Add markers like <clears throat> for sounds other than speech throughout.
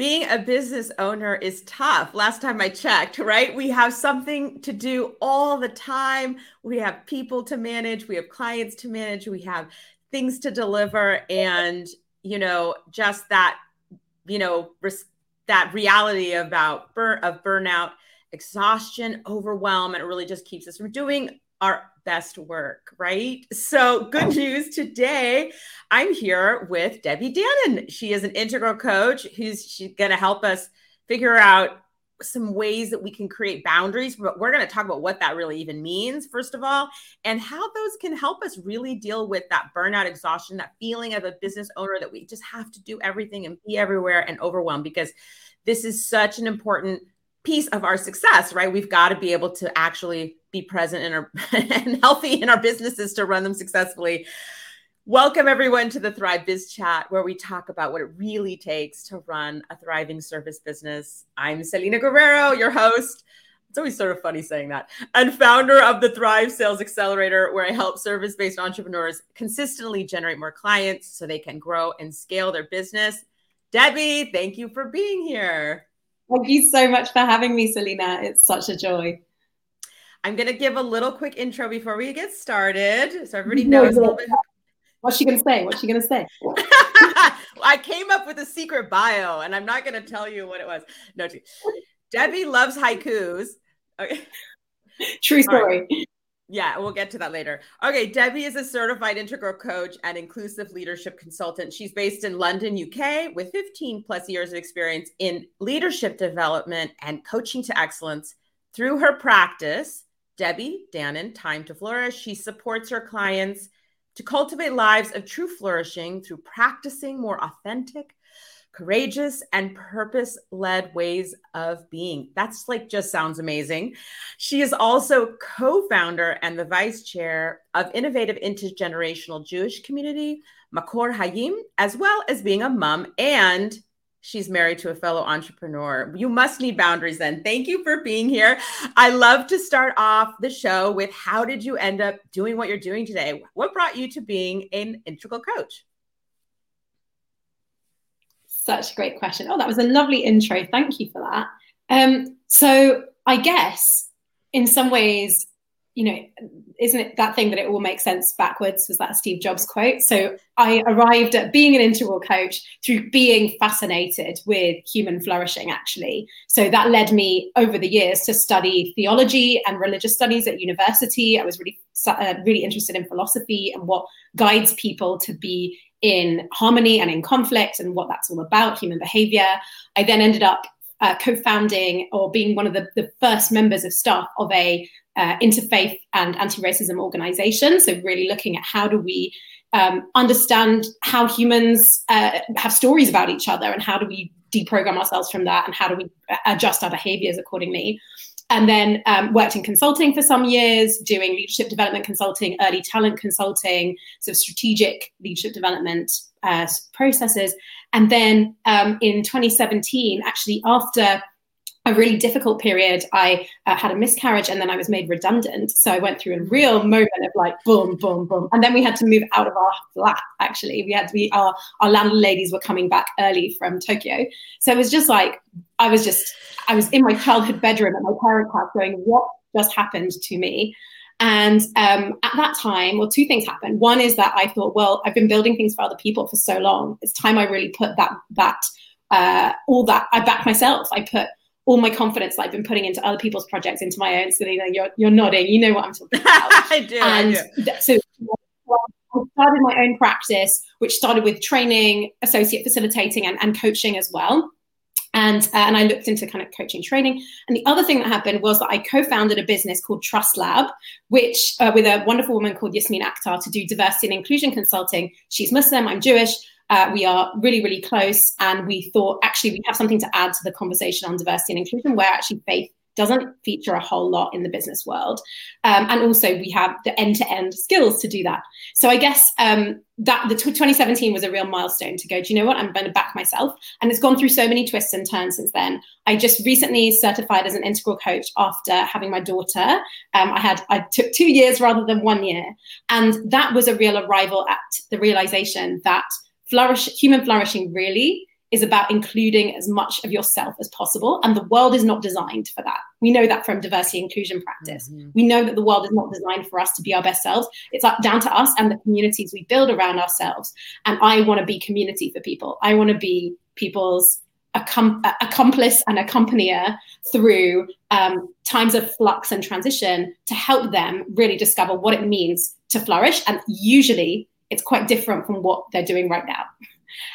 being a business owner is tough. Last time I checked, right? We have something to do all the time. We have people to manage, we have clients to manage, we have things to deliver and, you know, just that, you know, res- that reality about bur- of burnout, exhaustion, overwhelm, and it really just keeps us from doing our best work, right? So, good news today. I'm here with Debbie Dannon. She is an integral coach who's she's going to help us figure out some ways that we can create boundaries, but we're going to talk about what that really even means, first of all, and how those can help us really deal with that burnout, exhaustion, that feeling of a business owner that we just have to do everything and be everywhere and overwhelmed because this is such an important piece of our success, right? We've got to be able to actually be present in our <laughs> and healthy in our businesses to run them successfully. Welcome everyone to the Thrive Biz Chat, where we talk about what it really takes to run a thriving service business. I'm Selena Guerrero, your host. It's always sort of funny saying that, and founder of the Thrive Sales Accelerator, where I help service based entrepreneurs consistently generate more clients so they can grow and scale their business. Debbie, thank you for being here. Thank you so much for having me, Selena. It's such a joy. I'm going to give a little quick intro before we get started so everybody knows a little bit. What's she going to say? What's she going to say? <laughs> I came up with a secret bio and I'm not going to tell you what it was. No, Debbie loves haikus. Okay. True story. Right. Yeah, we'll get to that later. Okay, Debbie is a certified integral coach and inclusive leadership consultant. She's based in London, UK, with 15 plus years of experience in leadership development and coaching to excellence. Through her practice, Debbie Dannon, Time to Flourish, she supports her clients to cultivate lives of true flourishing through practicing more authentic, courageous and purpose led ways of being. That's like just sounds amazing. She is also co founder and the vice chair of Innovative Intergenerational Jewish Community, Makor Hayim, as well as being a mom and She's married to a fellow entrepreneur. You must need boundaries then. Thank you for being here. I love to start off the show with how did you end up doing what you're doing today? What brought you to being an integral coach? Such a great question. Oh, that was a lovely intro. Thank you for that. Um, so I guess in some ways, you know, isn't it that thing that it all makes sense backwards? Was that Steve Jobs quote? So I arrived at being an integral coach through being fascinated with human flourishing, actually. So that led me over the years to study theology and religious studies at university. I was really, uh, really interested in philosophy and what guides people to be in harmony and in conflict and what that's all about, human behavior. I then ended up uh, co-founding or being one of the, the first members of staff of a uh, interfaith and anti-racism organization. So really looking at how do we um, understand how humans uh, have stories about each other and how do we deprogram ourselves from that and how do we adjust our behaviors accordingly and then um, worked in consulting for some years, doing leadership development consulting, early talent consulting, sort of strategic leadership development uh, processes. And then um, in 2017, actually after a really difficult period. I uh, had a miscarriage and then I was made redundant. So I went through a real moment of like boom, boom, boom. And then we had to move out of our flat, actually. We had to be, our, our landladies were coming back early from Tokyo. So it was just like, I was just, I was in my childhood bedroom at my parents' house going, what just happened to me? And um, at that time, well, two things happened. One is that I thought, well, I've been building things for other people for so long. It's time I really put that, that, uh, all that, I backed myself. I put all my confidence that I've been putting into other people's projects into my own. So you know, you're you're nodding, you know what I'm talking about. <laughs> I do. And I do. so I started my own practice, which started with training, associate facilitating, and, and coaching as well. And, uh, and I looked into kind of coaching training. And the other thing that happened was that I co-founded a business called Trust Lab, which uh, with a wonderful woman called Yasmin Akhtar to do diversity and inclusion consulting. She's Muslim, I'm Jewish. Uh, we are really, really close. And we thought actually we have something to add to the conversation on diversity and inclusion where actually faith doesn't feature a whole lot in the business world. Um, and also we have the end-to-end skills to do that. So I guess um, that the t- 2017 was a real milestone to go, do you know what? I'm going to back myself. And it's gone through so many twists and turns since then. I just recently certified as an integral coach after having my daughter. Um, I had, I took two years rather than one year. And that was a real arrival at the realization that flourish human flourishing really is about including as much of yourself as possible. And the world is not designed for that. We know that from diversity inclusion practice. Mm-hmm. We know that the world is not designed for us to be our best selves. It's up, down to us and the communities we build around ourselves. And I want to be community for people. I want to be people's accom- accomplice and accompanier through um, times of flux and transition to help them really discover what it means to flourish. And usually it's quite different from what they're doing right now.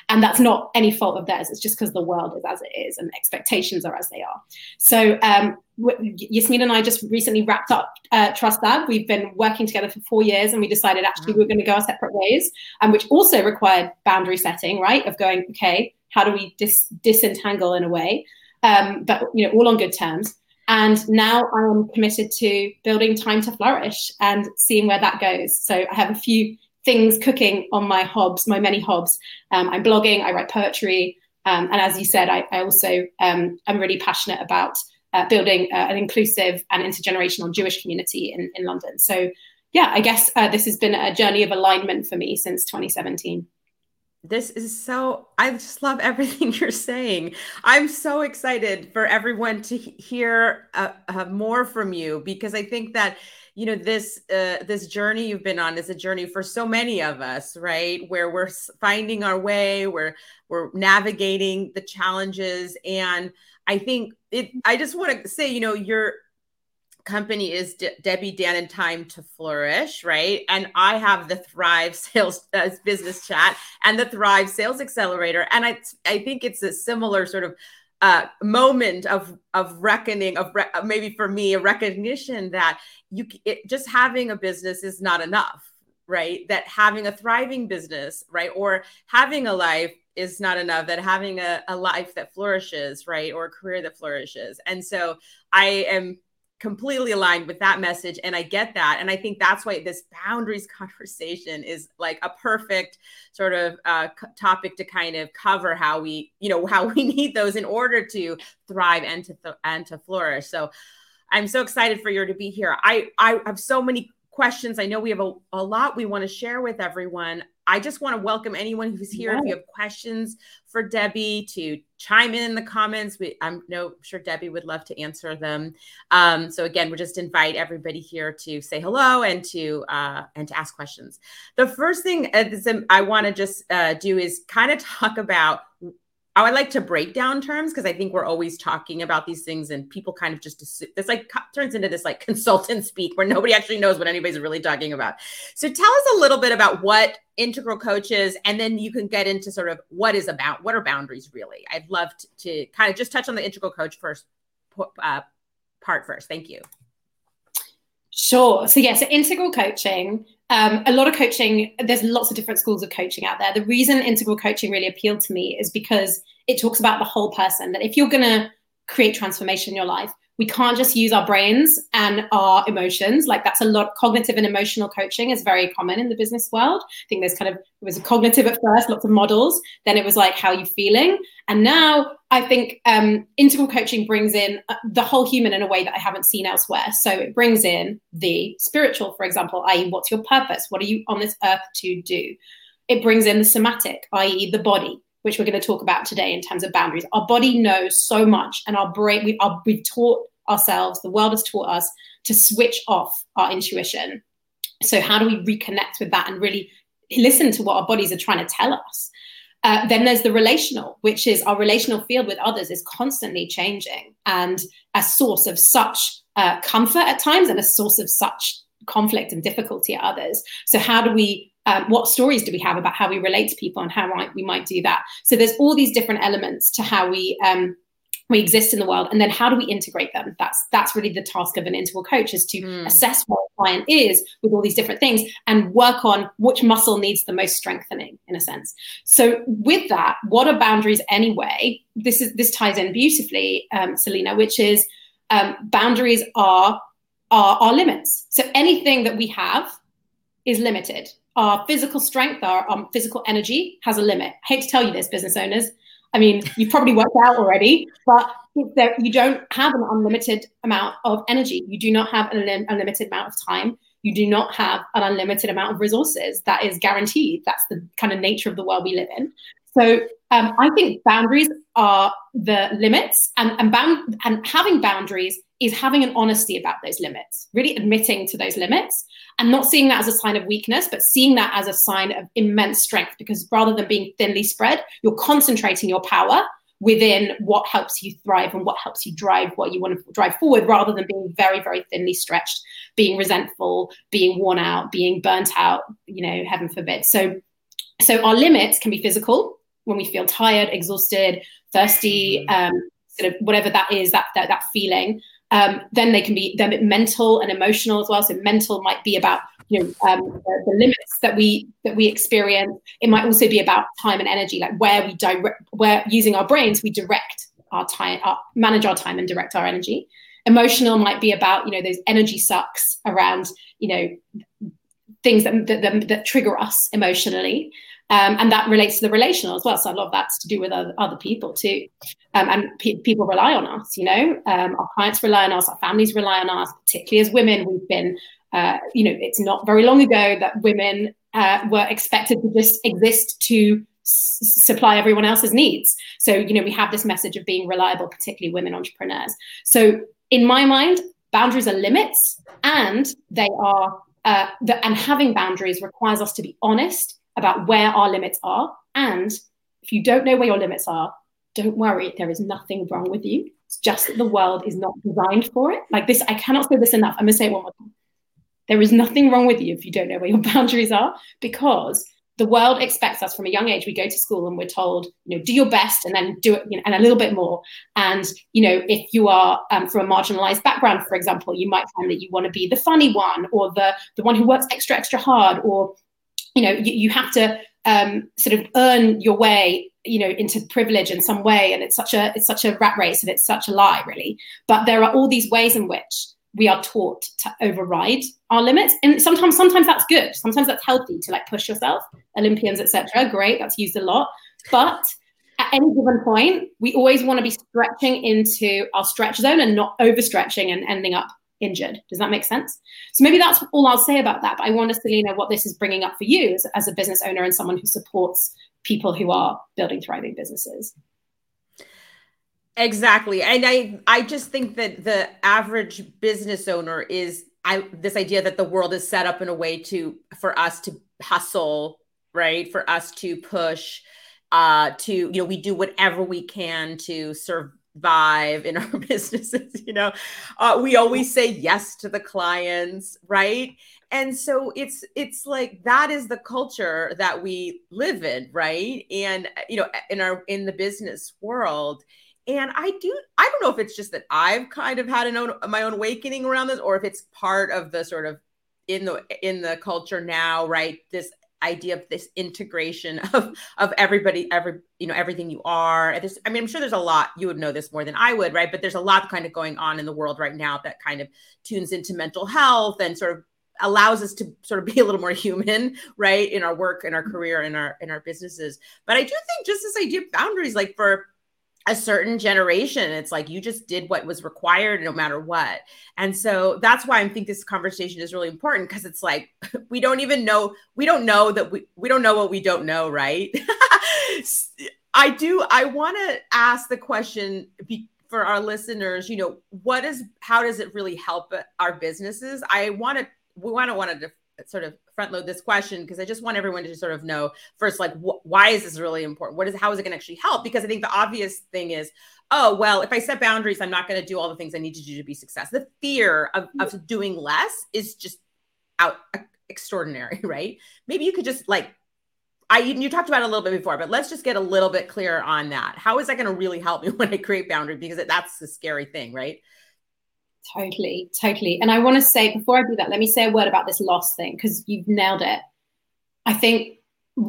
And that's not any fault of theirs. It's just because the world is as it is and expectations are as they are. So um, Yasmin and I just recently wrapped up uh, Trust Lab. We've been working together for four years and we decided actually we were going to go our separate ways, and which also required boundary setting, right? Of going, okay, how do we dis- disentangle in a way? Um, but you know, all on good terms. And now I am committed to building time to flourish and seeing where that goes. So I have a few things cooking on my hobs, my many hobs. Um, I'm blogging, I write poetry, um, and as you said, I, I also um, am really passionate about uh, building uh, an inclusive and intergenerational Jewish community in, in London. So yeah, I guess uh, this has been a journey of alignment for me since 2017 this is so i just love everything <laughs> you're saying i'm so excited for everyone to hear uh, uh, more from you because i think that you know this uh, this journey you've been on is a journey for so many of us right? Where we're finding our way we're we're navigating the challenges. And i think it i just want to say you know you're company is De- Debbie Dannon Time to Flourish, right? And I have the Thrive Sales uh, Business Chat and the Thrive Sales Accelerator, and I I think it's a similar sort of uh, moment of of reckoning of re- maybe for me a recognition that you it, just having a business is not enough right? That having a thriving business right or having a life is not enough that having a, a life that flourishes right or a career that flourishes. And so i am completely aligned with that message and i get that and i think that's why this boundaries <laughs> conversation is like a perfect sort of uh, topic to kind of cover how we you know <laughs> how we need those in order to thrive and to th- and to flourish. So i'm so excited for you to be here. I i have so many questions i know we have a, a lot we want to share with everyone I just want to welcome anyone who's here. Yeah. If you have questions for Debbie, to chime in in the comments. We, I'm no sure Debbie would love to answer them. Um, so again, we just invite everybody here to say hello and to uh, and to ask questions. The first thing uh, I want to just uh, do is kind of <laughs> talk about I like to break down terms because I think we're always talking about these things and people kind of just assume, this like turns into this like <laughs> consultant speak where nobody actually knows what anybody's really talking about. So tell us a little bit about what integral coach is, and then you can get into sort of what is about what are boundaries really. I'd love to, to kind of just touch on the integral coach first uh, part first. Thank you. Sure. So yeah, so integral coaching um, a lot of coaching, there's lots of different schools of coaching out there. The reason integral coaching really appealed to me is because it talks about the whole person. That if you're going to create transformation in your life, we can't just use our brains and our emotions. Like that's a lot. Cognitive and emotional coaching is very common in the business world. I think there's kind of it was cognitive at first, lots of models. Then it was like how you feeling, and now I think um, integral coaching brings in uh, the whole human in a way that I haven't seen elsewhere. So it brings in the spiritual, for example, i.e., what's your purpose? What are you on this earth to do? It brings in the somatic, i.e., the body which we're going to talk about today in terms of boundaries. Our body knows so much, and our brain, we, are, we've taught ourselves, the world has taught us to switch off our intuition. So, how do we reconnect with that and really listen to what our bodies are trying to tell us? Uh, then there's the relational, which is our relational field with others is constantly changing and a source of such uh, comfort at times and a source of such conflict and difficulty at others. So, how do we um, what stories do we have about how we relate to people and how might, we might do that. So there's all these different elements to how we um, we exist in the world and then how do we integrate them? That's that's really the task of an integral coach is to mm. assess what a client is with all these different things and work on which muscle needs the most strengthening in a sense. So with that what are boundaries anyway? This is this ties in beautifully um, selena which is um, boundaries are are our limits. So anything that we have is limited our physical strength, our um, physical energy has a limit. I hate to tell you this, business owners. I mean, <laughs> you've probably worked out already, but there, you don't have an unlimited amount of energy. You do not have an unlimited amount of time. You do not have an unlimited amount of resources. That is guaranteed. That's the kind of nature of the world we live in. So um, I think boundaries are the limits, and and, bound, and having boundaries is having an honesty about those limits, really admitting to those limits, and not seeing that as a sign of weakness, but seeing that as a sign of immense strength. Because rather than being thinly spread, you're concentrating your power within what helps you thrive and what helps you drive what you want to drive forward rather than being very very thinly stretched being resentful being worn out being burnt out you know heaven forbid so so our limits can be physical when we feel tired, exhausted, thirsty, mm-hmm. um, sort of whatever that is, that that, that feeling. Um, then they can be then mental and emotional as well. So mental might be about you know um, the, the, limits that we that we experience. It might also be about time and energy, like where we direct, where using our brains we direct our time, our, manage our time and direct our energy. Emotional might be about you know those energy sucks around you know things that, that, that, trigger us emotionally. Um, and that relates to the relational as well. So a lot of that's to do with other, other people too. Um, and pe- people rely on us, you know, um, our clients rely on us, our families rely on us, particularly as women. We've been, uh, you know, it's not very long ago that women uh, were expected to just exist to s- supply everyone else's needs. So, you know, we have this message of being reliable, particularly women entrepreneurs. So, in my mind, boundaries are limits and they are, uh, and having boundaries requires us to be honest about where our limits are. And if you don't know where your limits are, don't worry, there is nothing wrong with you. It's just that the world is not designed for it. Like this, I cannot say this enough. I'm going to say it one more time. There is nothing wrong with you if you don't know where your <laughs> boundaries are because the world expects us from a young age we go to school and we're told you know do your best and then do it you know, and a little bit more. And you know if you are um, from a marginalized background for example you might find that you want to be the funny one or the the one who works extra extra hard or you know you, you have to um, sort of earn your way you know into privilege in some way. And it's such a it's such a rat race and it's such a lie really. But there are all these ways in which we are taught to override our limits and sometimes sometimes that's good sometimes that's healthy to like push yourself olympians etc great that's used a lot but at any given point we always want to be stretching into our stretch zone and not overstretching and ending up injured. Does that make sense? So maybe that's all I'll say about that. But I wonder, Selena, what this is bringing up for you as, as a business owner and someone who supports people who are building thriving businesses. Exactly. And I I just think that the average business owner is I this idea that the world is set up in a way to for us to hustle, right? For us to push uh to you know we do whatever we can to survive in <laughs> our businesses you know uh, we always say yes to the clients right and so it's it's like that is the culture that we live in right and you know in our in the business world and i do i don't know if it's just that i've kind of had an own my own awakening around this or if it's part of the sort of in the in the culture now right? This idea of this integration of of everybody every you know everything you are. There's i mean i'm sure there's a lot you would know this more than i would right? But there's a lot kind of going on in the world right now that kind of tunes into mental health and sort of allows us to sort of be a little more human right in our work in our mm-hmm. career in our in our businesses. But i do think just this idea of boundaries like for a certain generation it's like you just did what was required no matter what. And so that's why i think this conversation is really important because it's like <laughs> we don't even know we don't know that we we don't know what we don't know right? <laughs> I do i want to ask the question be, for our listeners you know what is how does it really help uh, our businesses? I want to we want to want to sort of front load this question because I just want everyone to sort of know first, like, wh- why is this really important? What is, how is it going to actually help? Because I think the obvious thing is, oh, well, if I set boundaries, I'm not going to do all the things I need to do to be success. The fear of, of doing less is just out extraordinary, <laughs> right? Maybe you could just like, I you talked about a little bit before, but let's just get a little bit clearer on that. How is that going to really help me <laughs> when I create boundaries? Because that's the scary thing, right? Totally, totally. And I want to say before I do that, let me say a word about this loss thing because you've nailed it. I think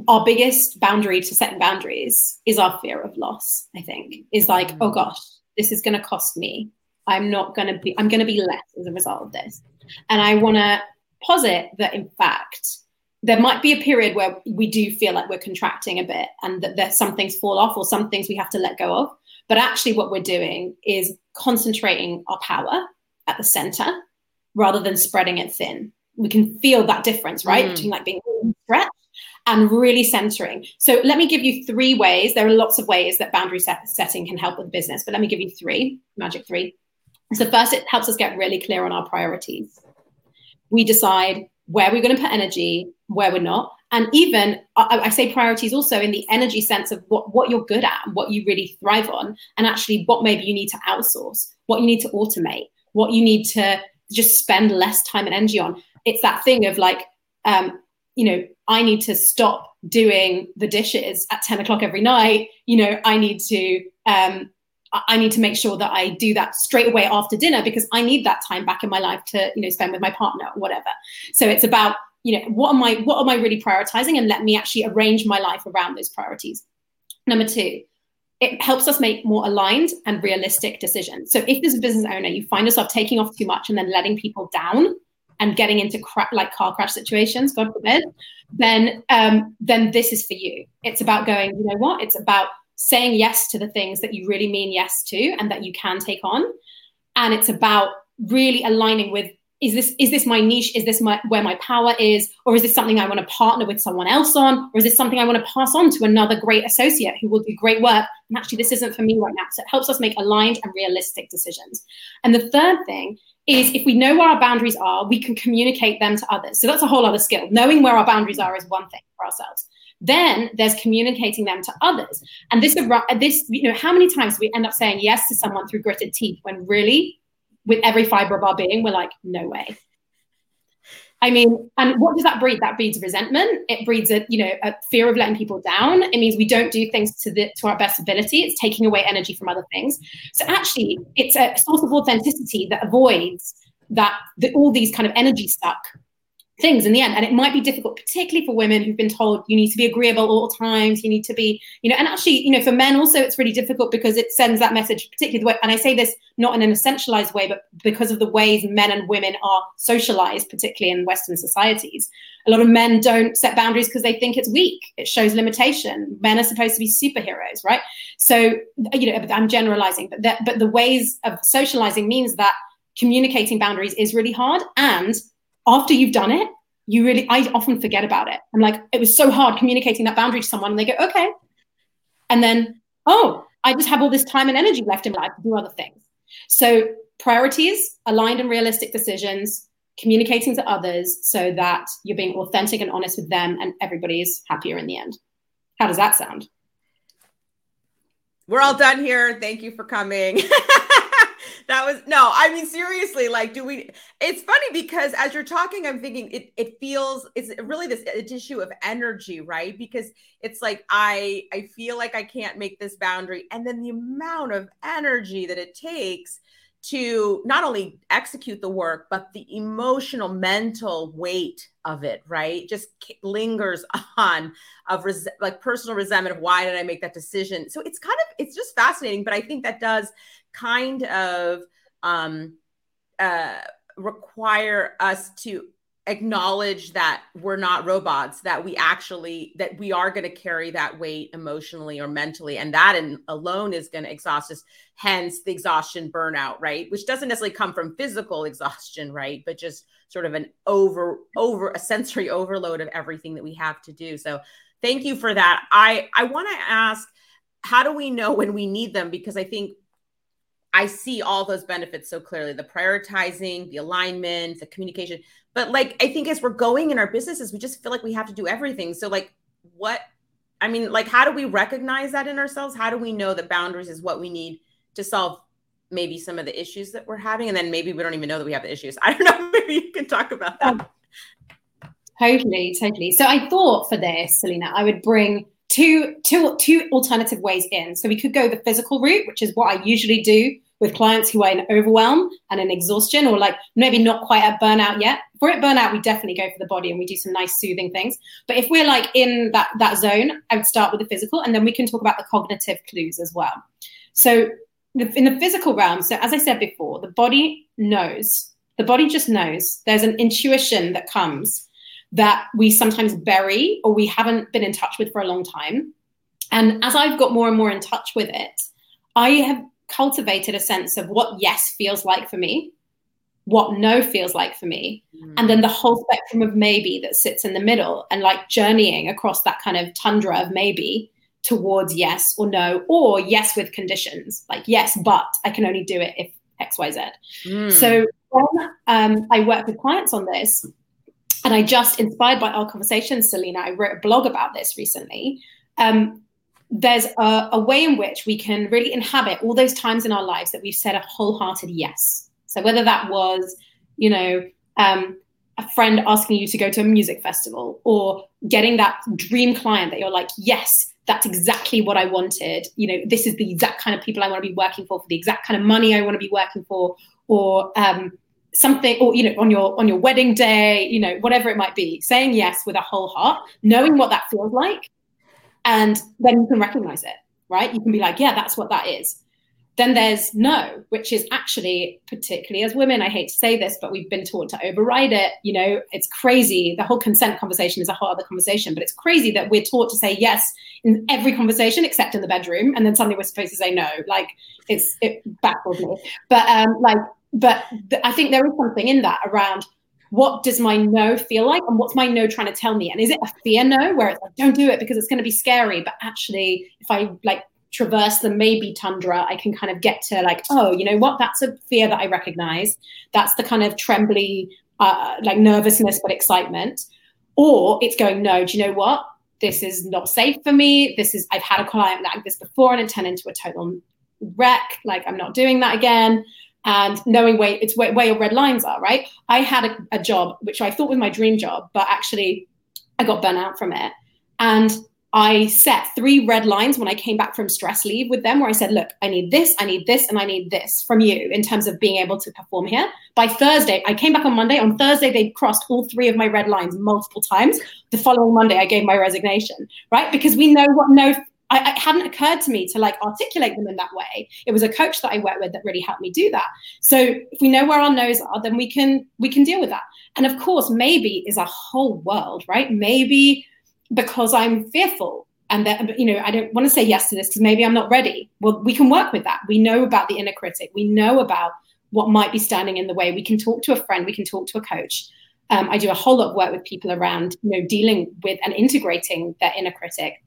our biggest boundary to setting boundaries is our fear of loss. I think is like, mm. oh gosh, this is going to cost me. I'm not going to be. I'm going to be less as a result of this. And I want to posit that in fact there might be a period where we do feel like we're contracting a bit and that there's some things fall off or some things we have to let go of. But actually, what we're doing is concentrating our power at the center rather than spreading it thin. We can feel that difference, right? Mm. Between like being stretched and really centering. So let me give you three ways. There are lots of ways that boundary set- setting can help with business, but let me give you three, magic three. So first, it helps us get really clear on our priorities. We decide where we're going to put energy, where we're not. And even I, I, say priorities also in the energy sense of what, what you're good at, what you really thrive on, and actually what maybe you need to outsource, what you need to automate, what you need to just spend less time and energy on. It's that thing of like, um, you know, I need to stop doing the dishes at 10 o'clock every night. You know, I need to um, I need to make sure that I do that straight away after dinner because I need that time back in my life to, you know, spend with my partner or whatever. So it's about, you know, what am I what am I really prioritizing and let me actually arrange my life around those priorities. Number two, it helps us make more aligned and realistic decisions. So if as a business owner you find yourself taking off too much and then letting people down and getting into cra- like car crash situations, God forbid, then um, then this is for you. It's about going, you know what? It's about saying yes to the things that you really mean yes to and that you can take on. And it's about really aligning with is this is this my niche? Is this my where my power is? Or is this something i want to partner with someone else on? Or is this something i want to pass on to another great associate who will do great work? And actually this isn't for me right now. So it helps us make aligned and realistic decisions. And the third thing is if we know where our boundaries are we can communicate them to others. So that's a whole other skill. Knowing where our boundaries are is one thing for ourselves. Then there's communicating them to others. And this, this, you know, how many times do we end up saying yes to someone through gritted teeth when really, with every fiber of our being, we're like, no way. I mean, and what does that breed? That breeds resentment. It breeds a, you know, a fear of letting people down. It means we don't do things to the to our best ability. It's taking away energy from other things. So actually, it's a source of authenticity that avoids that the, all these kind of energy suck things in the end. And it might be difficult particularly for women who've been told you need to be agreeable all times you need to be you know and actually you know for men also it's really difficult because it sends that message particularly the way and i say this not in an essentialized way but because of the ways men and women are socialized particularly in western societies. A lot of men don't set boundaries because they think it's weak. It shows limitation. Men are supposed to be superheroes right? So you know i'm generalizing but that but the ways of socializing means that communicating boundaries is really hard and after you've done it, you really, I often forget about it. I'm like, it was so hard communicating that boundary to someone, and they go, okay. And then, oh, I just have all this time and energy left in life to do other things. So, priorities, aligned and realistic decisions, communicating to others so that you're being authentic and honest with them, and everybody's happier in the end. How does that sound? We're all done here. Thank you for coming. <laughs> that was no i mean seriously like do we it's funny because as you're talking i'm thinking it, it feels it's really this uh, issue of energy right? Because it's like i i feel like i can't make this boundary. And then the amount of energy that it takes to not only execute the work but the emotional mental weight of it right? Just lingers <laughs> on of res- like personal resentment of why did i make that decision? So it's kind of it's just fascinating but i think that does kind of um, uh, require us to acknowledge that we're not robots that we actually that we are going to carry that weight emotionally or mentally and that in, alone is going to exhaust us hence the exhaustion burnout right? Which doesn't necessarily come from physical exhaustion right? But just sort of an over over a sensory overload of everything that we have to do. So thank you for that. I i want to ask how do we know when we need them? Because i think I see all those benefits so clearly the prioritizing, the alignment, the communication. But like, I think as we're going in our businesses, we just feel like we have to do everything. So, like, what, I mean, like, how do we recognize that in ourselves? How do we know that boundaries is what we need to solve maybe some of the issues that we're having? And then maybe we don't even know that we have the issues. <laughs> I don't know. <laughs> Maybe you can talk about that. Um, totally, totally. So, I thought for this, Selena, I would bring two two two alternative ways in. So we could go the physical route, which is what I usually do with clients who are in overwhelm and in exhaustion or like maybe not quite at burnout yet. For it burnout we definitely go for the body and we do some nice soothing things. But if we're like in that that zone i would start with the physical and then we can talk about the cognitive clues as well. So in the physical realm so as i said before the body knows the body just knows there's an intuition that comes that we sometimes bury or we haven't been in touch with for a long time. And as i've got more and more in touch with it i have cultivated a sense of what yes feels like for me. what no feels like for me mm. and then the whole spectrum of maybe that sits in the middle and like journeying across that kind of tundra of maybe towards yes or no or yes with conditions like yes but i can only do it if xyz mm. so when um, i work with clients on this and i just inspired by our conversation selena i wrote a blog about this recently um, there's a, a way in which we can really inhabit all those times in our lives that we've said a wholehearted yes so whether that was, you know, um, a friend asking you to go to a music festival or getting that dream client that you're like, yes, that's exactly what I wanted. You know, this is the exact kind of people I want to be working for, for the exact kind of money I want to be working for, or um, something, or you know, on your on your wedding day, you know, whatever it might be, saying yes with a whole heart, knowing what that feels like, and then you can recognize it, right? You can be like, yeah, that's what that is. Then there's no, which is actually, particularly as women, I hate to say this, but we've been taught to override it. You know, it's crazy. The whole consent conversation is a whole other conversation, but it's crazy that we're taught to say yes in every conversation except in the bedroom, and then suddenly we're supposed to say no. Like it's it baffles me. But um, like, but th- I think there is something in that around what does my no feel like and what's my no trying to tell me and is it a fear no where it's like don't do it because it's going to be scary but actually if i like traverse the maybe tundra, I can kind of get to like, oh, you know what? That's a fear that I recognize. That's the kind of trembly, uh, like nervousness, but excitement. Or it's going, no, do you know what? This is not safe for me. This is, I've had a client like this before and it turned into a total wreck. Like, I'm not doing that again. And knowing where it's where, where your red lines are, right? I had a, a job which I thought was my dream job, but actually I got burnt out from it. And I set three red lines when I came back from stress leave with them, where I said, Look, I need this, I need this, and I need this from you in terms of being able to perform here. By Thursday, I came back on Monday. On Thursday, they crossed all three of my red lines multiple times. The following Monday, I gave my resignation, right? Because we know what no I, it hadn't occurred to me to like articulate them in that way. It was a coach that I worked with that really helped me do that. So if we know where our no's are, then we can we can deal with that. And of course, maybe is a whole world, right? Maybe because I'm fearful and that you know I don't want to say yes to this because maybe I'm not ready. Well, we can work with that. We know about the inner critic. We know about what might be standing in the way. We can talk to a friend. We can talk to a coach. Um, I do a whole lot of work with people around you know dealing with and integrating their inner critic.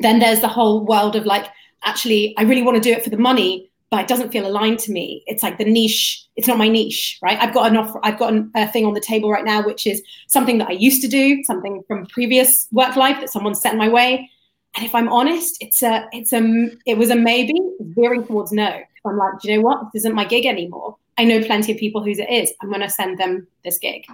Then there's the whole world of like actually I really want to do it for the money, but it doesn't feel aligned to me. It's like the niche. It's not my niche, right? I've got an offer. I've got an, a thing on the table right now, which is something that I used to do, something from previous work life that someone set my way. And if I'm honest, it's a, it's a, it was a maybe veering towards no. I'm like, do you know what? This isn't my gig anymore. I know plenty of people whose it is. I'm going to send them this gig.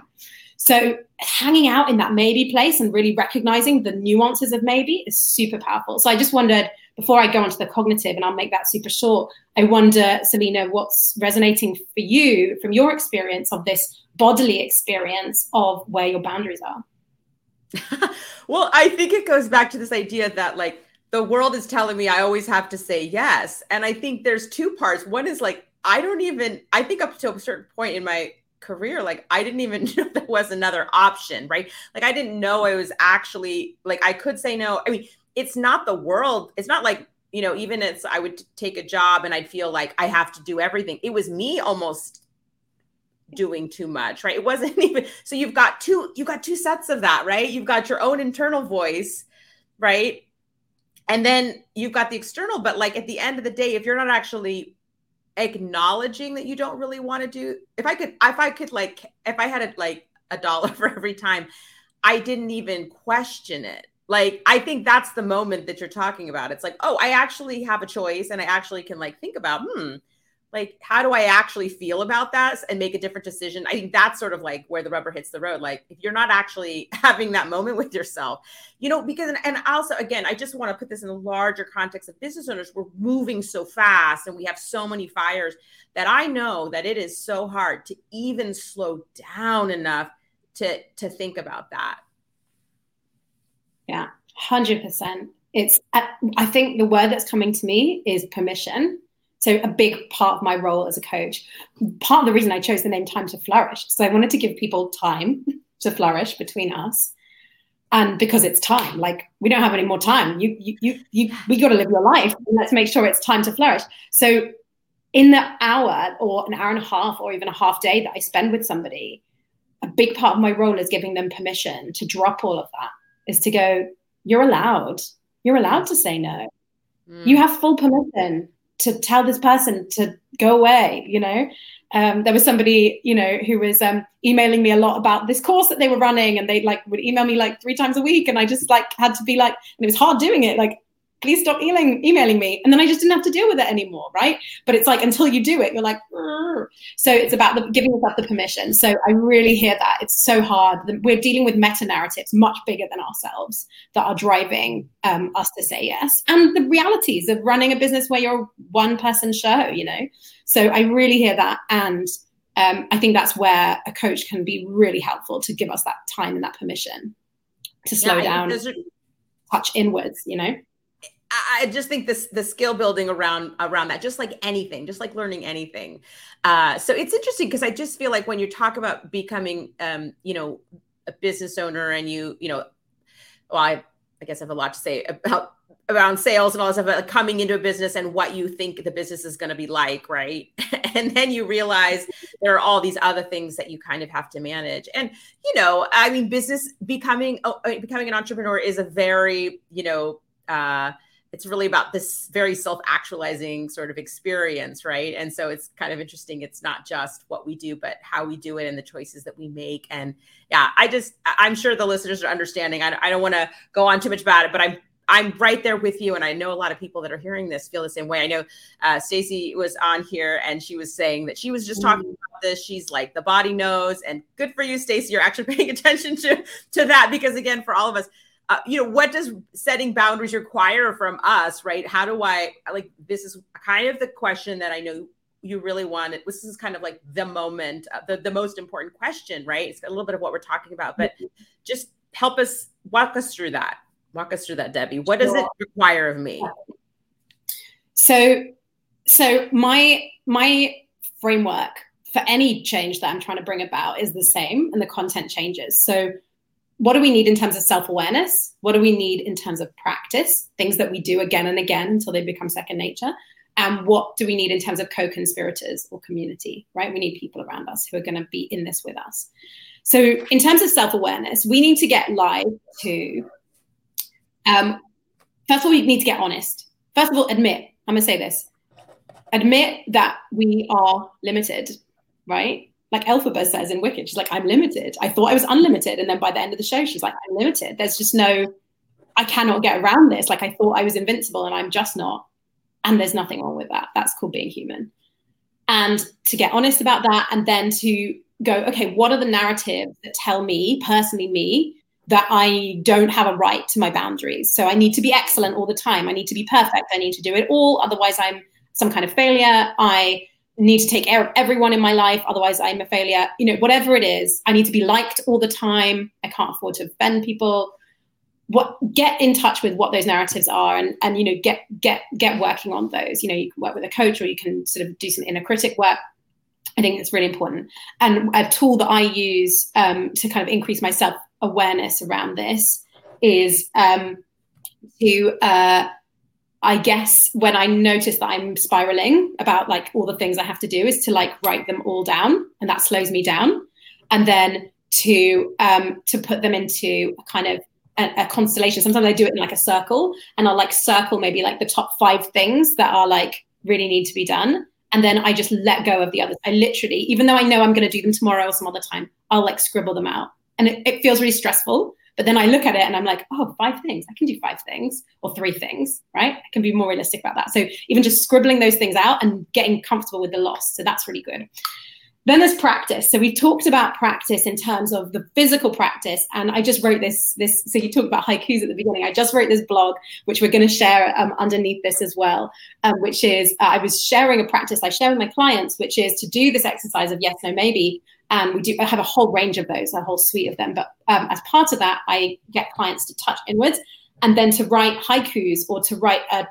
So hanging out in that maybe place and really recognizing the nuances of maybe is super powerful. So I just wondered before I go on to the cognitive, and I'll make that super short, I wonder, Selena, what's resonating for you from your experience of this bodily experience of where your boundaries are? <laughs> well, I think it goes back to this idea that, like, the world is telling me I always have to say yes. And I think there's two parts. One is like, I don't even, I think up to a certain point in my career like i didn't even <laughs> know there was another option right like i didn't know i was actually like i could say no i mean it's not the world. It's not like, you know, even if I would take a job and I'd feel like I have to do everything. It was me almost doing too much, right? It wasn't <laughs> even so you've got two you've got two sets of that, right? You've got your own internal voice, right? And then you've got the external, but like at the end of the day, if you're not actually acknowledging that you don't really want to do if I could if I could like if I had a like a dollar <laughs> for every time I didn't even question it. Like i think that's the moment that you're talking about. It's like oh i actually have a choice and i actually can like think about hmm like how do i actually feel about that and make a different decision i think that's sort of like where the rubber hits the road like if you're not actually <laughs> having that moment with yourself you know because and also again i just want to put this in the larger context of business owners we're moving so fast and we have so many fires that i know that it is so hard to even slow down enough to to think about that yeah, 100%. It's, I think the word that's coming to me is permission. So, a big part of my role as a coach, part of the reason I chose the name Time to Flourish, so I wanted to give people time to flourish between us. And because it's time, like we don't have any more time. You, you, you, you we got to live your life. And let's make sure it's time to flourish. So, in the hour or an hour and a half or even a half day that I spend with somebody, a big part of my role is giving them permission to drop all of that, is to go, you're allowed. You're allowed to say no. Mm. You have full permission to tell this person to go away, you know? Um, there was somebody, you know, who was um, emailing me a lot about this course that they were running, and they like would email me like three times a week, and I just like had to be like, and it was hard doing it. Like please stop emailing, emailing me. And then I just didn't have to deal with it anymore, right? But it's like until you do it, you're like, Rrr. so it's about the, giving yourself the permission. So I really hear that. It's so hard. We're dealing with meta narratives much bigger than ourselves that are driving um, us to say yes. And the realities of running a business where you're one person show, you know? So I really hear that. And um, I think that's where a coach can be really helpful to give us that time and that permission to slow yeah, down, touch inwards, you know? I just think this the skill building around around that, just like anything, just like learning anything. Uh, so it's interesting because I just feel like when you talk about becoming, um, you know, a business owner, and you, you know, well, I, I guess I have a lot to say about around sales and all this stuff, coming into a business and what you think the business is going to be like, right? <laughs> and then you realize there are all these other things that you kind of have to manage. And you know, I mean, business becoming uh, becoming an entrepreneur is a very, you know. Uh, it's really about this very self-actualizing sort of experience right and so it's kind of interesting it's not just what we do but how we do it and the choices that we make and yeah i just i'm sure the listeners are understanding i, I don't want to go on too much about it but i'm I'm right there with you, and I know a lot of people that are hearing this feel the same way. I know uh, Stacy was on here, and she was saying that she was just talking mm. about this. She's like, the body knows, and good for you, Stacy. You're actually paying <laughs> attention to to that because, again, for all of us, uh, you know what does setting boundaries require from us right? How do i like this is kind of the question that i know you really want. This is kind of like the moment uh, the, the most important question right? It's a little bit of what we're talking about but just help us walk us through that. Walk us through that debbie. What does it require of me? So so my my framework for any change that i'm trying to bring about is the same and the content changes. So what do we need in terms of self awareness? What do we need in terms of practice? Things that we do again and again until they become second nature. And what do we need in terms of co conspirators or community, right? We need people around us who are going to be in this with us. So, in terms of self awareness, we need to get live to, um, first of all, we need to get honest. First of all, admit, I'm going to say this admit that we are limited, right? Like Elphaba says in Wicked, she's like, I'm limited. I thought I was unlimited. And then by the end of the show, she's like, I'm limited. There's just no, I cannot get around this. Like I thought I was invincible and I'm just not. And there's nothing wrong with that. That's called being human. And to get honest about that and then to go, okay, what are the narratives that tell me, personally me, that I don't have a right to my boundaries? So I need to be excellent all the time. I need to be perfect. I need to do it all. Otherwise, I'm some kind of failure. I need to take care of everyone in my life otherwise i'm a failure. You know whatever it is i need to be liked all the time. I can't afford to offend people. What get in touch with what those narratives are and and you know get get get working on those. You know you can work with a coach or you can sort of do some inner critic work. I think it's really important. And a tool that i use um, to kind of increase my self awareness around this is um, to uh, I guess when I notice that I'm spiraling about like all the things I have to do is to like write them all down, and that slows me down, and then to um, to put them into a kind of a, a, constellation. Sometimes I do it in like a circle, and I'll like circle maybe like the top five things that are like really need to be done, and then I just let go of the others. I literally, even though I know I'm going to do them tomorrow or some other time, I'll like scribble them out, and it, it feels really stressful but then I look at it and I'm like, oh, five things. I can do five things or three things, right? I can be more realistic about that. So even just scribbling those things out and getting comfortable with the loss. So that's really good. Then there's practice. So we talked about practice in terms of the physical practice, and I just wrote this. This so you talked about haikus at the beginning. I just wrote this blog, which we're going to share um, underneath this as well. Um, which is uh, I was sharing a practice I share with my clients, which is to do this exercise of yes, no, maybe, and we do have a whole range of those, a whole suite of them. But um, as part of that, I get clients to touch inwards and then to write haikus or to write uh,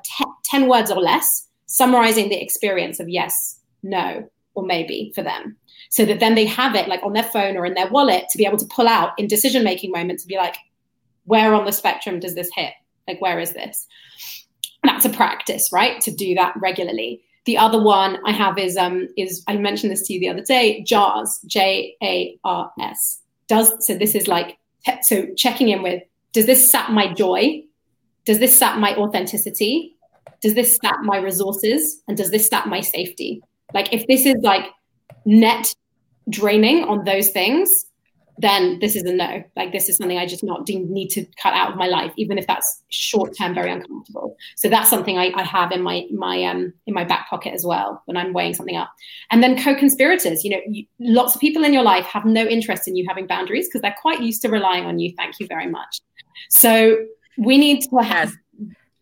10 words or less, summarizing the experience of yes, no, or maybe for them. So that then they have it like on their phone or in their wallet to be able to pull out in decision making moments to be like, where on the spectrum does this hit? Like, where is this? And that's a practice, right? To do that regularly. The other one I have is um is I mentioned this to you the other day. JARS, J A R S. Does so this is like so checking in with does this sap my joy? Does this sap my authenticity? Does this sap my resources? And does this sap my safety? Like if this is like net draining on those things, then this is a no. Like this is something I just not need to cut out of my life, even if that's short term very uncomfortable. So that's something I, I, have in my my um in my back pocket as well when I'm weighing something up. And then co-conspirators. You know, you, lots of people in your life have no interest in you having boundaries because they're quite used to relying on you. Thank you very much. So we need to have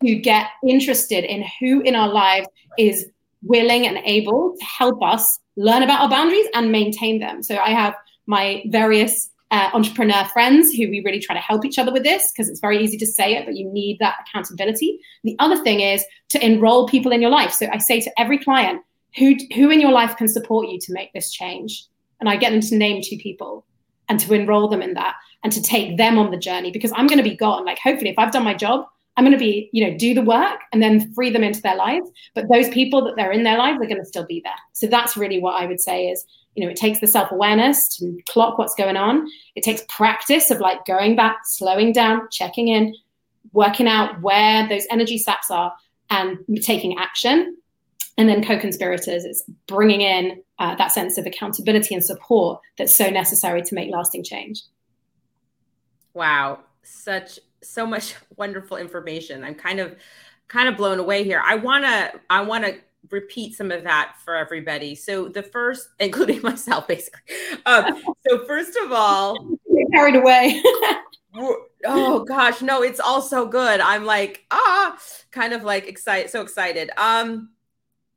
to get interested in who in our lives is willing and able to help us learn about our boundaries and maintain them. So I have my various uh, entrepreneur friends who we really try to help each other with this because it's very easy to say it, but you need that accountability. The other thing is to enroll people in your life. So I say to every client, who, who in your life can support you to make this change? And I get them to name two people and to enroll them in that and to take them on the journey because I'm going to be gone. Like, hopefully, if I've done my job, I'm going to be, you know, do the work and then free them into their lives. But those people that they're in their lives are going to still be there. So that's really what I would say is, you know, it takes the self awareness to clock what's going on. It takes practice of like going back, slowing down, checking in, working out where those energy saps are and taking action. And then co conspirators, it's bringing in uh, that sense of accountability and support that's so necessary to make lasting change. Wow. Such so much <laughs> wonderful information. I'm kind of kind of blown away here. I want to I want to repeat some of that for everybody. So the first, <laughs> including myself, basically. Um, so first of all, <laughs> carried away. <laughs> oh gosh, no, it's all so good. I'm like ah, kind of like excited, so excited. Um,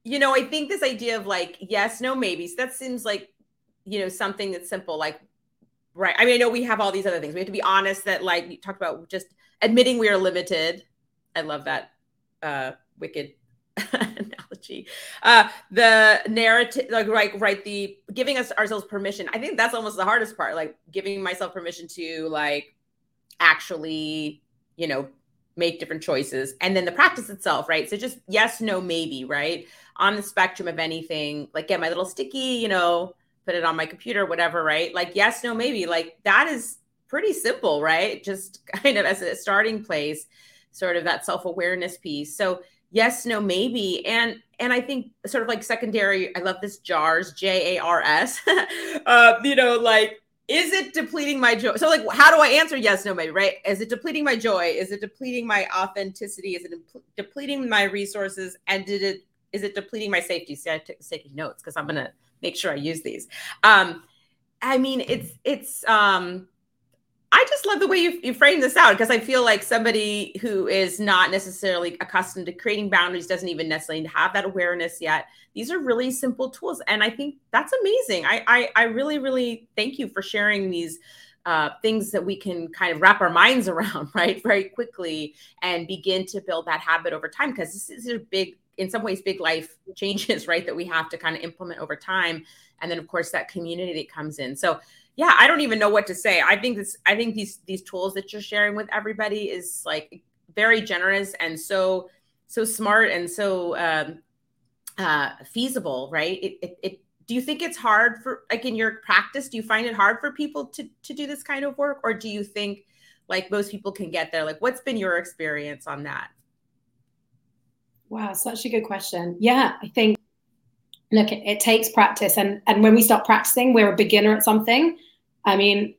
you know, I think this idea of like yes, no, maybe. So that seems like you know something that's simple. Like Right. I mean, I know we have all these other things. We have to be honest that, like, you talked about just admitting we are limited. I love that uh, wicked <laughs> analogy. Uh, the narrative, like, right, right, the giving us ourselves permission. I think that's almost the hardest part, like giving myself permission to, like, actually, you know, make different choices. And then the practice itself, right? So just yes, no, maybe, right? On the spectrum of anything, like, get my little sticky, you know, put it on my computer, whatever, right? Like, yes, no, maybe. Like, that is pretty simple, right? Just kind of as a starting place, sort of that self awareness piece. So, yes, no, maybe. And, and I think sort of like secondary, I love this JARS, J A R S, <laughs> uh, you know, like, is it depleting my joy? So, like, how do I answer yes, no, maybe, right? Is it depleting my joy? Is it depleting my authenticity? Is it depleting my resources? And did it, is it depleting my safety? See, I took taking notes because I'm to make sure I use these. Um, I mean, it's it's. Um, I just love the way you, you frame this out because I feel like somebody who is not necessarily accustomed to creating boundaries doesn't even necessarily have that awareness yet. These are really simple tools, and I think that's amazing. I I, I really really thank you for sharing these. Uh, things that we can kind of wrap our minds <laughs> around, right, very quickly, and begin to build that habit over time. Because this is a big in some ways big life changes <laughs> right that we have to kind of implement over time and then of course that community that comes in so yeah i don't even know what to say. I think this i think these these tools that you're sharing with everybody is like very generous and so so smart and so um uh feasible right? It, it, it do you think it's hard for like in your practice do you find it hard for people to to do this kind of work? Or do you think like most people can get there? Like what's been your experience on that? Wow, such a good question. Yeah, I think look, it, it, takes practice, and and when we start practicing, we're a beginner at something. I mean,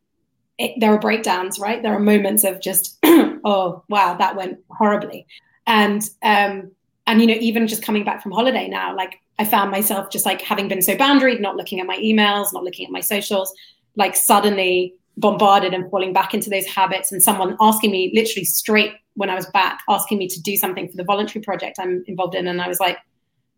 it, there are breakdowns, right? There are moments of just, <clears throat> oh wow, that went horribly, and um, and you know, even just coming back from holiday now, like I found myself just like having been so boundaried, not looking at my emails, not looking at my socials, like suddenly bombarded and falling back into those habits, and someone asking me literally straight when I was back asking me to do something for the voluntary project I'm involved in, and I was like,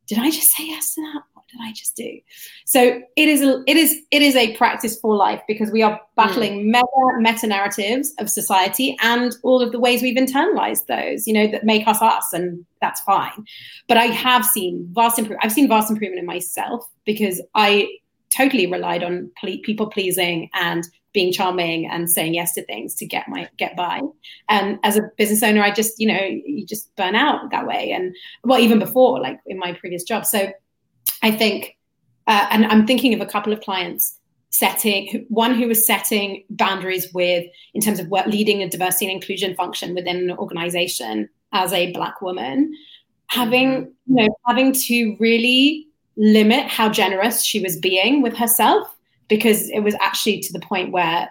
did I just say yes to that? Did I just do? So it is a, it is it is a practice for life because we are battling mm. meta meta narratives of society and all of the ways we've internalized those, you know, that make us us, and that's fine. But I have seen vast improvement. I've seen vast improvement in myself because I totally relied on people pleasing and being charming and saying yes to things to get my get by. And as a business owner, I just, you know, you just burn out that way. And well, even before, like in my previous job. So I think, uh, and I'm thinking of a couple of clients setting one who was setting boundaries with in terms of what leading a diversity and inclusion function within an organization as a black woman having mm-hmm. you know having to really limit how generous she was being with herself because it was actually to the point where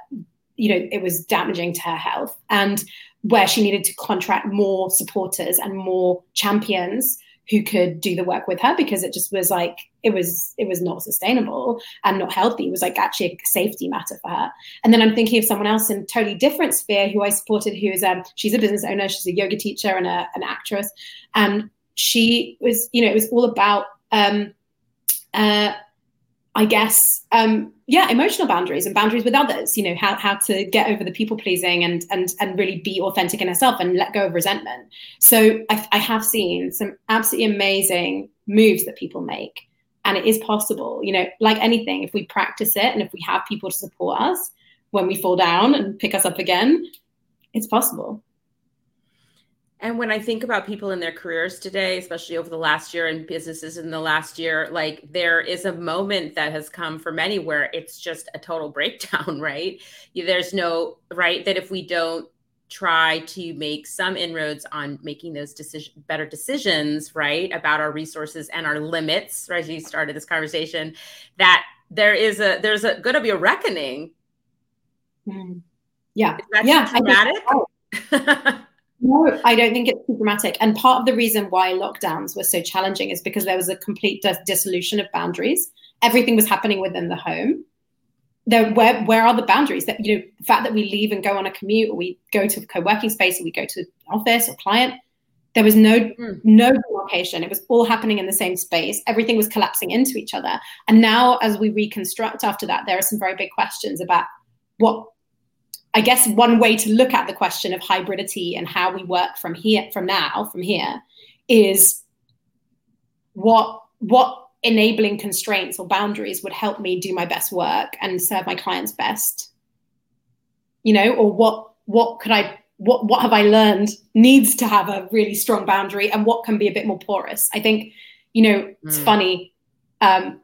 you know it was damaging to her health and where she needed to contract more supporters and more champions who could do the work with her because it just was like it was it was not sustainable and not healthy. It was like actually a safety matter for her. And then i'm thinking of someone else in a totally different sphere who i supported who is um she's a business owner she's a yoga teacher and a, an actress. And she was you know it was all about um uh I guess, um, yeah, emotional boundaries and boundaries with others. You know how how to get over the people pleasing and and and really be authentic in herself and let go of resentment. So I, I have seen some absolutely amazing moves that people make, and it is possible. You know, like anything, if we practice it and if we have people to support us when we fall down and pick us up again, it's possible. And when I think about people in their careers today, especially over the last year and businesses in the last year, like there is a moment that has come for many where it's just a total <laughs> breakdown, right? There's no, right? That if we don't try to make some inroads on making those decision better decisions, right? About our resources and our limits, right? As you started this conversation, that there is a, there's a going to be a reckoning. Mm. Yeah. Is that yeah. Dramatic? <laughs> No, I don't think it's too dramatic. And part of the reason why lockdowns were so challenging is because there was a complete dis- dissolution of boundaries. Everything was happening within the home. There, where where are the boundaries? That you know, the fact that we leave and go on a commute, or we go to a co-working space, or we go to an office or client, there was no mm. no demarcation. It was all happening in the same space. Everything was collapsing into each other. And now, as we reconstruct after that, there are some very big questions about what I guess one way to look at the question of hybridity and how we work from here, from now, from here, is what what enabling constraints or boundaries would help me do my best work and serve my clients best. You know, or what what could I what what have I learned needs to have a really strong boundary and what can be a bit more porous. I think, you know, it's mm. funny. Um,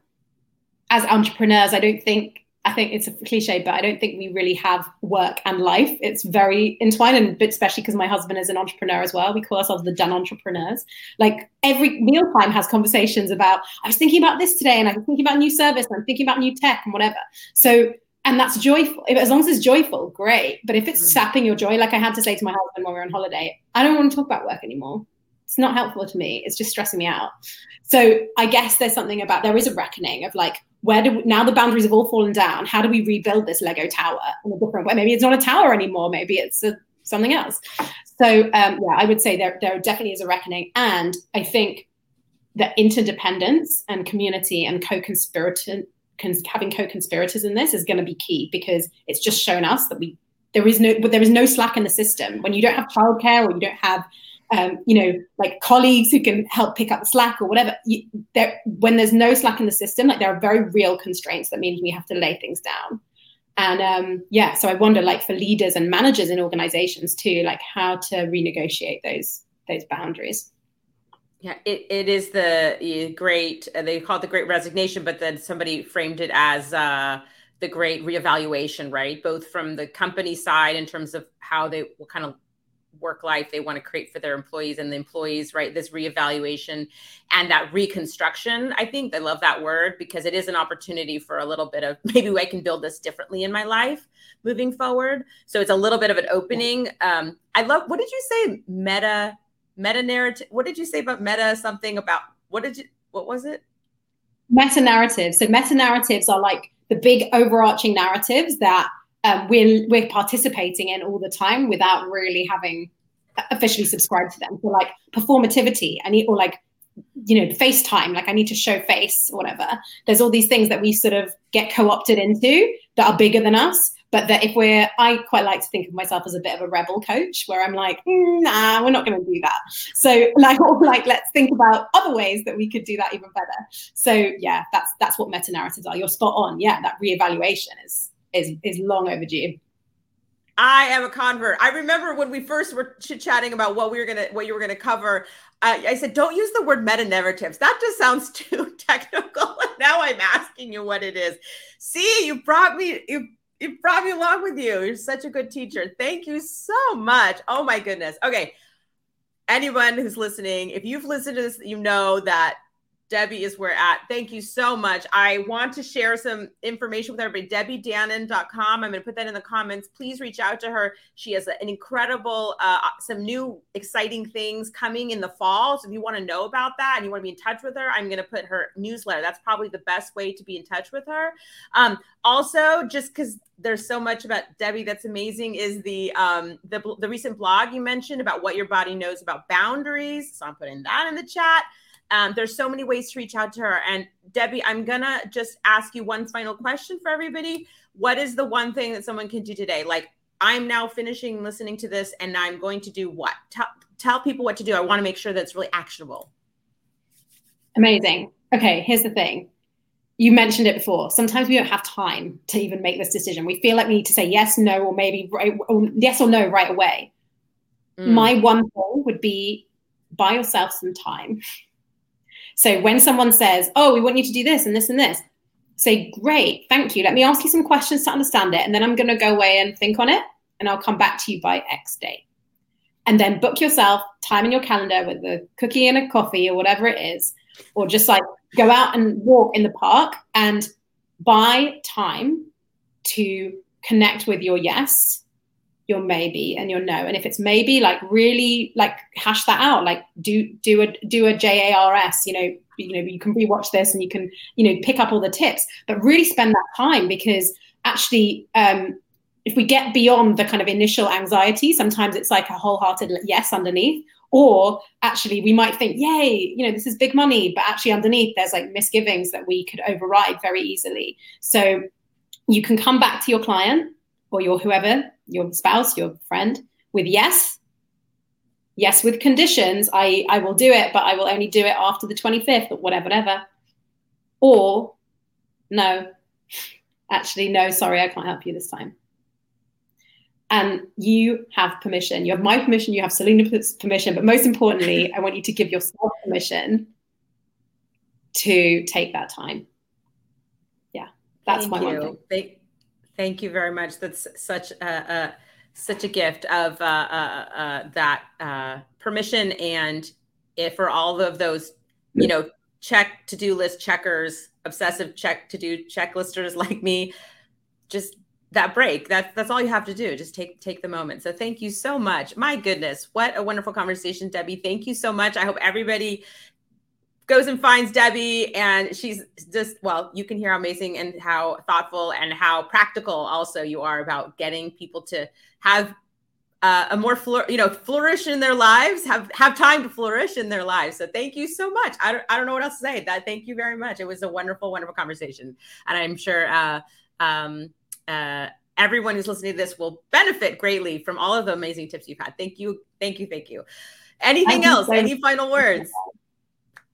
as entrepreneurs, I don't think I think it's a cliche, but I don't think we really have work and life. It's very entwined, and especially because my husband is an entrepreneur as well. We call ourselves the done entrepreneurs. Like every mealtime has conversations about, I was thinking about this today, and I'm thinking about new service, and I'm thinking about new tech and whatever. So, and that's joyful. As long as it's joyful, great. But if it's mm. sapping your joy, like I had to say to my husband when we were on holiday, I don't want to talk about work anymore. It's not helpful to me. It's just stressing me out. So I guess there's something about there is a reckoning of like where do we, now the boundaries have all fallen down how do we rebuild this lego tower in a different way? Maybe it's not a tower anymore maybe it's a, something else. So um, yeah i would say there, there definitely is a reckoning and i think that interdependence and community and co-conspirator having co-conspirators in this is going to be key because it's just shown us that we there is no there is no slack in the system. When you don't have childcare or you don't have um, you know, like colleagues who can help pick up the slack or whatever. You, there, when there's no slack in the system, like there are very real constraints that means we have to lay things down. And um, yeah, so I wonder, like for leaders and managers in organizations too, like how to renegotiate those those boundaries. Yeah, it, it is the great, uh, they call it the great resignation, but then somebody framed it as uh, the great reevaluation, right? Both from the company side in terms of how they, what kind of work life they want to create for their employees and the employees right this reevaluation and that reconstruction i think i love that word because it is an opportunity for a little bit of <laughs> maybe i can build this differently in my life moving forward. So it's a little bit of an opening. Um, i love what did you say meta meta narrative what did you say about meta something about what did you what was it? Meta narratives. So meta narratives are like the big overarching narratives that um, we're we're participating in all the time without really having officially subscribed to them. So like performativity, I need or like you know FaceTime, like I need to show face or whatever. There's all these things that we sort of get co-opted into that are bigger than us, but that if we're i quite like to think of myself as a bit of a rebel coach where i'm like mm, nah we're not going to do that so like <laughs> like let's think about other ways that we could do that even better so yeah that's that's what meta narratives are you're spot on yeah that reevaluation is is is long overdue I am a convert. I remember when we first were chit chatting about what we were gonna, what you were gonna cover. I, I said, don't use the word meta narratives. That just sounds <laughs> too technical. <laughs> now I'm asking you what it is. See, you brought me, you you brought me along with you. You're such a good teacher. Thank you so much. Oh my goodness. Okay. Anyone who's listening, if you've listened to this, you know that Debbie is where at. Thank you so much. I want to share some information with everybody. DebbieDannon.com. I'm going to put that in the comments. Please reach out to her. She has an incredible, uh, some new exciting things coming in the fall. So if you want to know about that and you want to be in touch with her, I'm going to put her newsletter. That's probably the best way to be in touch with her. Um, also, just because there's so much about Debbie that's amazing, is the um, the the recent blog you mentioned about what your body knows about boundaries. So I'm putting that in the chat. Um, there's so many ways to reach out to her. And Debbie, I'm gonna just ask you one final question for everybody. What is the one thing that someone can do today? Like, I'm now finishing listening to this, and I'm going to do what? Tell tell people what to do. I want to make sure that's really actionable. Amazing. Okay, here's the thing. You mentioned it before. Sometimes we don't have time to even make this decision. We feel like we need to say yes, no, or maybe right, or yes or no right away. Mm. My one goal would be buy yourself some time so when someone says, oh, we want you to do this and this and this, say, great, thank you. Let me ask you some questions to understand it. And then I'm going to go away and think on it. And I'll come back to you by X date. And then book yourself time in your calendar with a cookie and a coffee or whatever it is. Or just like go out and walk in the park and buy time to connect with your yes your maybe and your no. And if it's maybe like really like hash that out like do do a do a jars you know you know you can rewatch this and you can you know pick up all the tips but really spend that time because actually um if we get beyond the kind of initial anxiety sometimes it's like a wholehearted yes underneath or actually we might think yay you know this is big money but actually underneath there's like misgivings that we could override very easily. So you can come back to your client or your whoever, your spouse, your friend, with yes. Yes, with conditions. I, I will do it, but I will only do it after the 25th or whatever, whatever. Or no, actually, no, sorry, I can't help you this time. And you have permission. You have my permission, you have Selena's permission, but most importantly, I want you to give yourself permission to take that time. Yeah, that's Thank my you. one thing. Thank you very much. That's such a, a such a gift of uh, uh, uh, that uh, permission and if for all of those, you know, check to do list checkers, obsessive check to do checklisters like me, just that break. That's that's all you have to do. Just take take the moment. So thank you so much. My goodness, what a wonderful conversation, Debbie. Thank you so much. I hope everybody goes and finds Debbie, and she's just well, you can hear how amazing and how thoughtful and how practical also you are about getting people to have uh, a more flour- you know flourish in their lives, have have time to flourish in their lives. So thank you so much. I don't I don't know what else to say. That thank you very much. It was a wonderful wonderful conversation, and I'm sure. Uh, um, uh, everyone who's listening to this will benefit greatly from all of the amazing tips you've had. Thank you, thank you, thank you. Anything else? Any final words?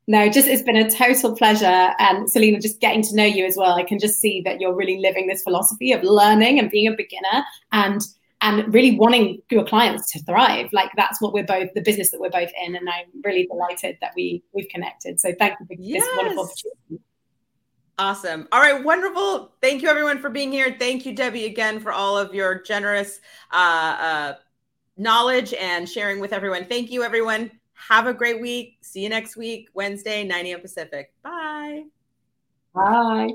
No, just it's been a total pleasure. And Selina, just getting to know you as well, I can just see that you're really living this philosophy of learning and being a beginner and and really wanting your clients to thrive. Like that's what we're both the business that we're both in. And I'm really delighted that we we've connected. So thank you for yes. this wonderful opportunity. Awesome. All right, wonderful. Thank you everyone for being here. Thank you, Debbie, again for all of your generous uh, uh, knowledge and sharing with everyone. Thank you, everyone. Have a great week. See you next week, Wednesday, 9 a.m. Pacific. Bye. Bye.